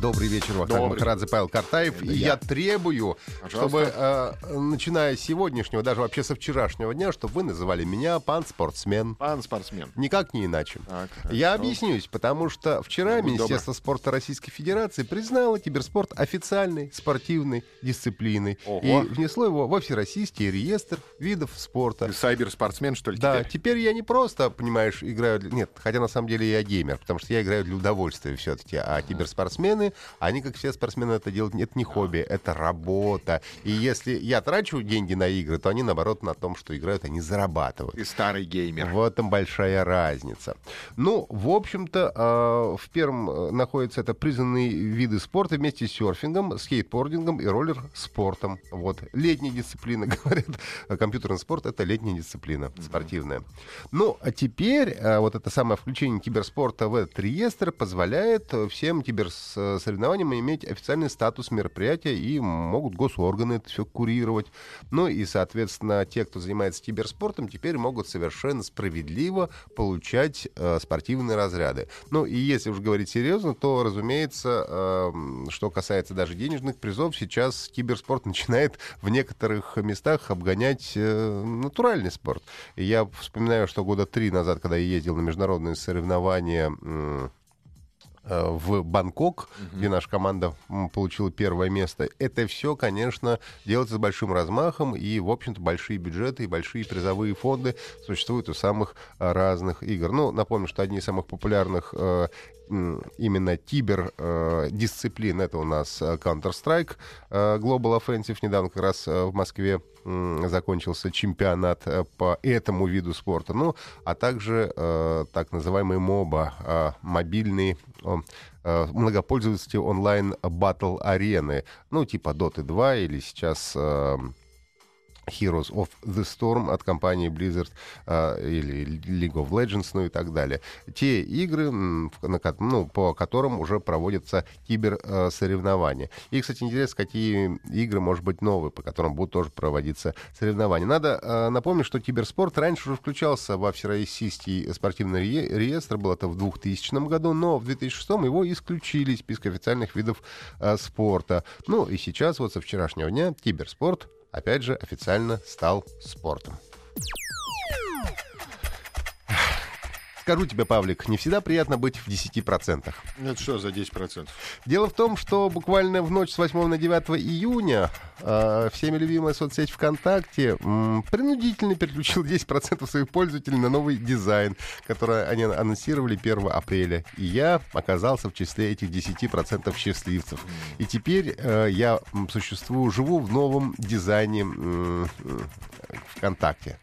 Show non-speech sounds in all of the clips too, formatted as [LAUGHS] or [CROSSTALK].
Добрый вечер, Вахтанг. Махарадзе, Павел Картаев. И я требую, чтобы, э, начиная с сегодняшнего, даже вообще со вчерашнего дня, чтобы вы называли меня пан спортсмен. Пан спортсмен. Никак не иначе. Так, Я хорошо. объяснюсь, потому что вчера Будь Министерство спорта Российской Федерации признало киберспорт официальной спортивной дисциплиной Ого. и внесло его во всероссийский реестр видов спорта. Ты сайберспортсмен, что ли, Да, теперь? теперь я не просто, понимаешь, играю... Нет, хотя на самом деле я геймер, потому что я играю для удовольствия все-таки. А киберспортсмены, они, как все спортсмены, это делают... Это не хобби, это работа. И если я трачу деньги на игры, то они, наоборот, на том, что играют, они зарабатывают. Ты старый геймер. В этом большая разница. Ну, в общем-то, э, в первом э, находятся это признанные виды спорта вместе с серфингом, скейтбордингом и роллер-спортом. Вот. Летняя дисциплина, [LAUGHS] говорят. А Компьютерный спорт — это летняя дисциплина спортивная. Ну, а теперь э, вот это самое включение киберспорта в этот реестр позволяет э, всем киберсоревнованиям иметь официальный статус мероприятия и могут госорганы это все курировать. Ну и, соответственно, те, кто занимается киберспортом, теперь могут совершенно справедливо получать э, спортивные разряды. Ну и если уж говорить серьезно, то, разумеется, э, что касается даже денежных призов, сейчас киберспорт [LAUGHS] начинает в некоторых местах обгонять э, натуральный спорт. Я вспоминаю, что года три назад, когда я ездил на международные соревнования в Бангкок, где наша команда получила первое место. Это все, конечно, делается с большим размахом, и, в общем-то, большие бюджеты и большие призовые фонды существуют у самых э, разных игр. Ну, напомню, что одни из самых популярных э, именно кибер э, дисциплин это у нас э, Counter-Strike э, Global Offensive. Недавно как раз э, в Москве закончился чемпионат э, по этому виду спорта. Ну, а также э, так называемый МОБА, э, мобильный о, э, многопользовательские онлайн батл арены, ну, типа Dota 2 или сейчас э, Heroes of the Storm от компании Blizzard э, или League of Legends, ну и так далее. Те игры, на ну, по которым уже проводятся киберсоревнования. И, кстати, интересно, какие игры, может быть, новые, по которым будут тоже проводиться соревнования. Надо э, напомнить, что киберспорт раньше уже включался во Всероссийский спортивный ре- реестр, был это в 2000 году, но в 2006 его исключили из списка официальных видов э, спорта. Ну и сейчас, вот со вчерашнего дня, киберспорт опять же, официально стал спортом. Скажу тебе, Павлик, не всегда приятно быть в 10%. Ну, Это что за 10%? Дело в том, что буквально в ночь с 8 на 9 июня э, всеми любимая соцсеть ВКонтакте м, принудительно переключил 10% своих пользователей на новый дизайн, который они анонсировали 1 апреля. И я оказался в числе этих 10% счастливцев. И теперь э, я существую, живу в новом дизайне м, ВКонтакте.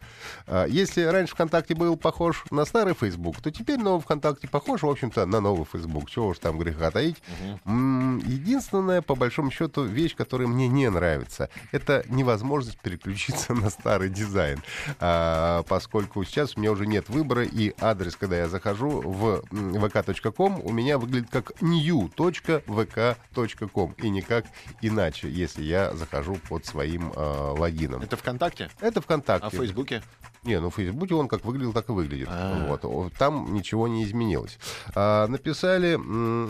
Э, Если раньше ВКонтакте был похож на старый Facebook, то теперь новый ВКонтакте похож, в общем-то, на новый Facebook. Чего уж там греха таить. М, Единственная, по большому счету, вещь, которая мне не нравится, это невозможность переключиться на старый дизайн. А, поскольку сейчас у меня уже нет выбора, и адрес, когда я захожу в vk.com, у меня выглядит как new.vk.com, и никак иначе, если я захожу под своим а, логином. Это ВКонтакте? Это ВКонтакте. А в Фейсбуке? Не, ну в Фейсбуке он как выглядел, так и выглядит. А. Вот. Там ничего не изменилось. А, написали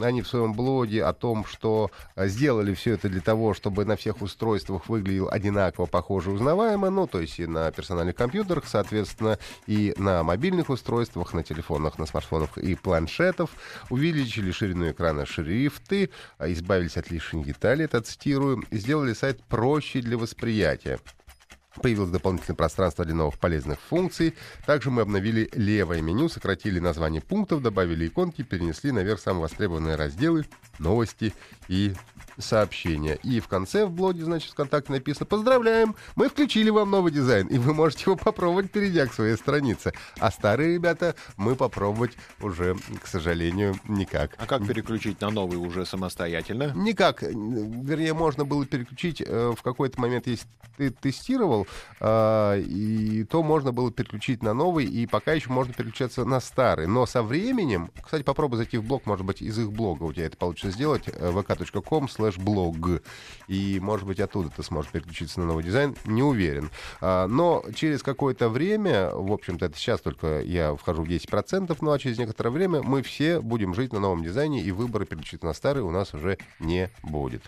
они в своем блоге о том, что а, сделали все это для того, чтобы на всех устройствах выглядел одинаково, похоже, узнаваемо. Ну, то есть и на персональных компьютерах, соответственно, и на мобильных устройствах, на телефонах, на смартфонах и планшетах. Увеличили ширину экрана шрифты, а, избавились от лишних деталей, это цитирую. Сделали сайт проще для восприятия. Появилось дополнительное пространство для новых полезных функций. Также мы обновили левое меню, сократили название пунктов, добавили иконки, перенесли наверх самые востребованные разделы, новости и сообщения. И в конце в блоге, значит, ВКонтакте написано «Поздравляем! Мы включили вам новый дизайн, и вы можете его попробовать, перейдя к своей странице. А старые ребята мы попробовать уже, к сожалению, никак». А как переключить на новый уже самостоятельно? Никак. Вернее, можно было переключить э, в какой-то момент, если ты тестировал, э, и то можно было переключить на новый, и пока еще можно переключаться на старый. Но со временем, кстати, попробуй зайти в блог, может быть, из их блога у тебя это получится сделать, э, vk.com блог и, может быть, оттуда ты сможешь переключиться на новый дизайн, не уверен. А, но через какое-то время, в общем-то, это сейчас только я вхожу в 10%, ну а через некоторое время мы все будем жить на новом дизайне, и выбора переключиться на старый у нас уже не будет.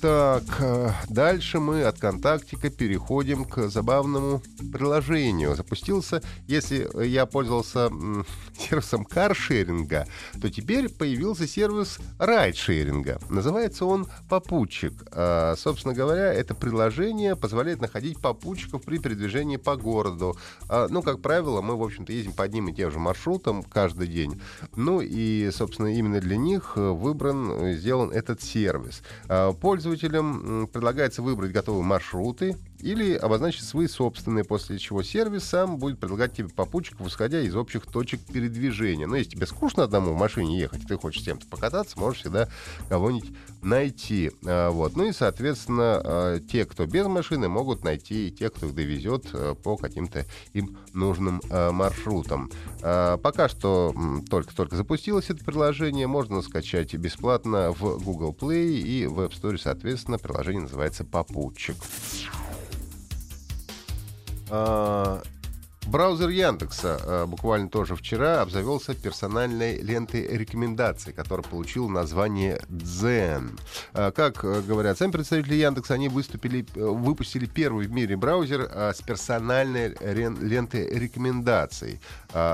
Так, э, дальше мы от контактика переходим к забавному приложению. Запустился, если я пользовался [LAUGHS] сервисом каршеринга, то теперь появился сервис райдшеринга. Называется он «Попутчик». А, собственно говоря, это приложение позволяет находить попутчиков при передвижении по городу. А, ну, как правило, мы, в общем-то, ездим по одним и тем же маршрутам каждый день. Ну и, собственно, именно для них выбран, сделан этот сервис. А, пользователь пользователям предлагается выбрать готовые маршруты или обозначить свои собственные, после чего сервис сам будет предлагать тебе попутчиков, исходя из общих точек передвижения. Но если тебе скучно одному в машине ехать, ты хочешь с кем-то покататься, можешь всегда кого-нибудь найти. А, вот. Ну и, соответственно, а, те, кто без машины, могут найти тех, кто их довезет а, по каким-то им нужным маршрутам. Пока что только-только запустилось это приложение, можно скачать бесплатно в Google Play и в App Store, соответственно, приложение называется «Попутчик». 呃 Браузер Яндекса э, буквально тоже вчера обзавелся персональной лентой рекомендаций, которая получила название Zen. Э, как э, говорят сами представители Яндекса, они выступили, выпустили первый в мире браузер с персональной лентой рекомендаций,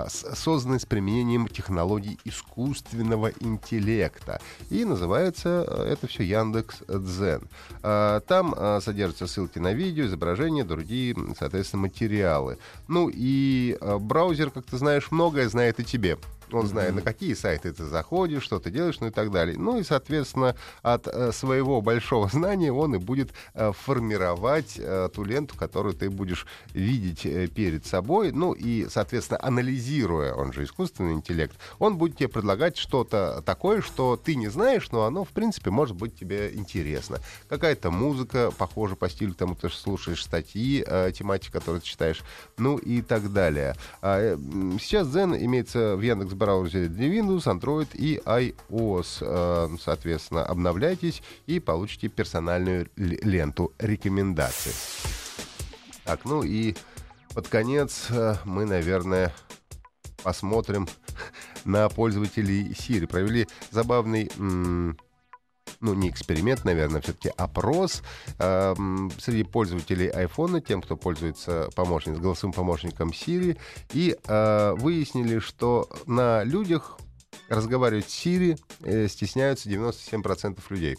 созданной с применением технологий искусственного интеллекта. И называется это все Яндекс Дзен. Там содержатся ссылки на видео, изображения, другие, соответственно, материалы. Ну и и э, браузер, как ты знаешь, многое знает и тебе. Он знает, на какие сайты ты заходишь, что ты делаешь, ну и так далее. Ну и, соответственно, от э, своего большого знания он и будет э, формировать э, ту ленту, которую ты будешь видеть перед собой. Ну и, соответственно, анализируя, он же искусственный интеллект, он будет тебе предлагать что-то такое, что ты не знаешь, но оно, в принципе, может быть тебе интересно. Какая-то музыка, похожа по стилю тому, ты слушаешь статьи, тематики, которые ты читаешь, ну и так далее. А, сейчас Zen имеется в Яндекс браузере для Windows, Android и iOS. Э, соответственно, обновляйтесь и получите персональную ленту рекомендаций. Так, ну и под конец э, мы, наверное, посмотрим [LAUGHS] на пользователей Siri. Провели забавный ну, не эксперимент, наверное, все-таки опрос э, среди пользователей iPhone, тем, кто пользуется помощник, голосовым помощником Siri, и э, выяснили, что на людях разговаривать с Siri э, стесняются 97% людей.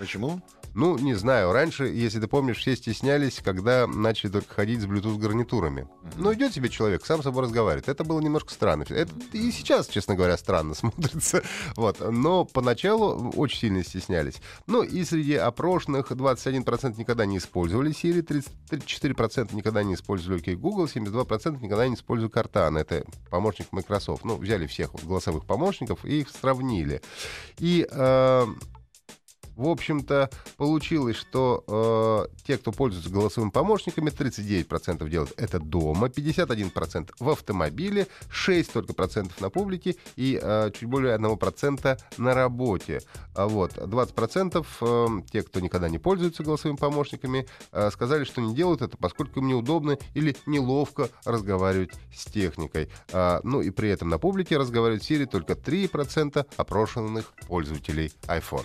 Почему? Ну, не знаю. Раньше, если ты помнишь, все стеснялись, когда начали только ходить с Bluetooth-гарнитурами. Mm-hmm. Ну, идет себе человек, сам с собой разговаривает. Это было немножко странно. Это и сейчас, честно говоря, странно [LAUGHS] смотрится. Вот. Но поначалу очень сильно стеснялись. Ну, и среди опрошенных 21% никогда не использовали Siri, 34% никогда не использовали OK Google, 72% никогда не использовали Cortana. Это помощник Microsoft. Ну, взяли всех голосовых помощников и их сравнили. И э, в общем-то, получилось, что э, те, кто пользуется голосовыми помощниками, 39% делают это дома, 51% в автомобиле, 6 только процентов на публике и э, чуть более 1% на работе. А вот 20% э, те, кто никогда не пользуется голосовыми помощниками, э, сказали, что не делают это, поскольку им неудобно или неловко разговаривать с техникой. А, ну и при этом на публике разговаривают Siri только 3% опрошенных пользователей iPhone.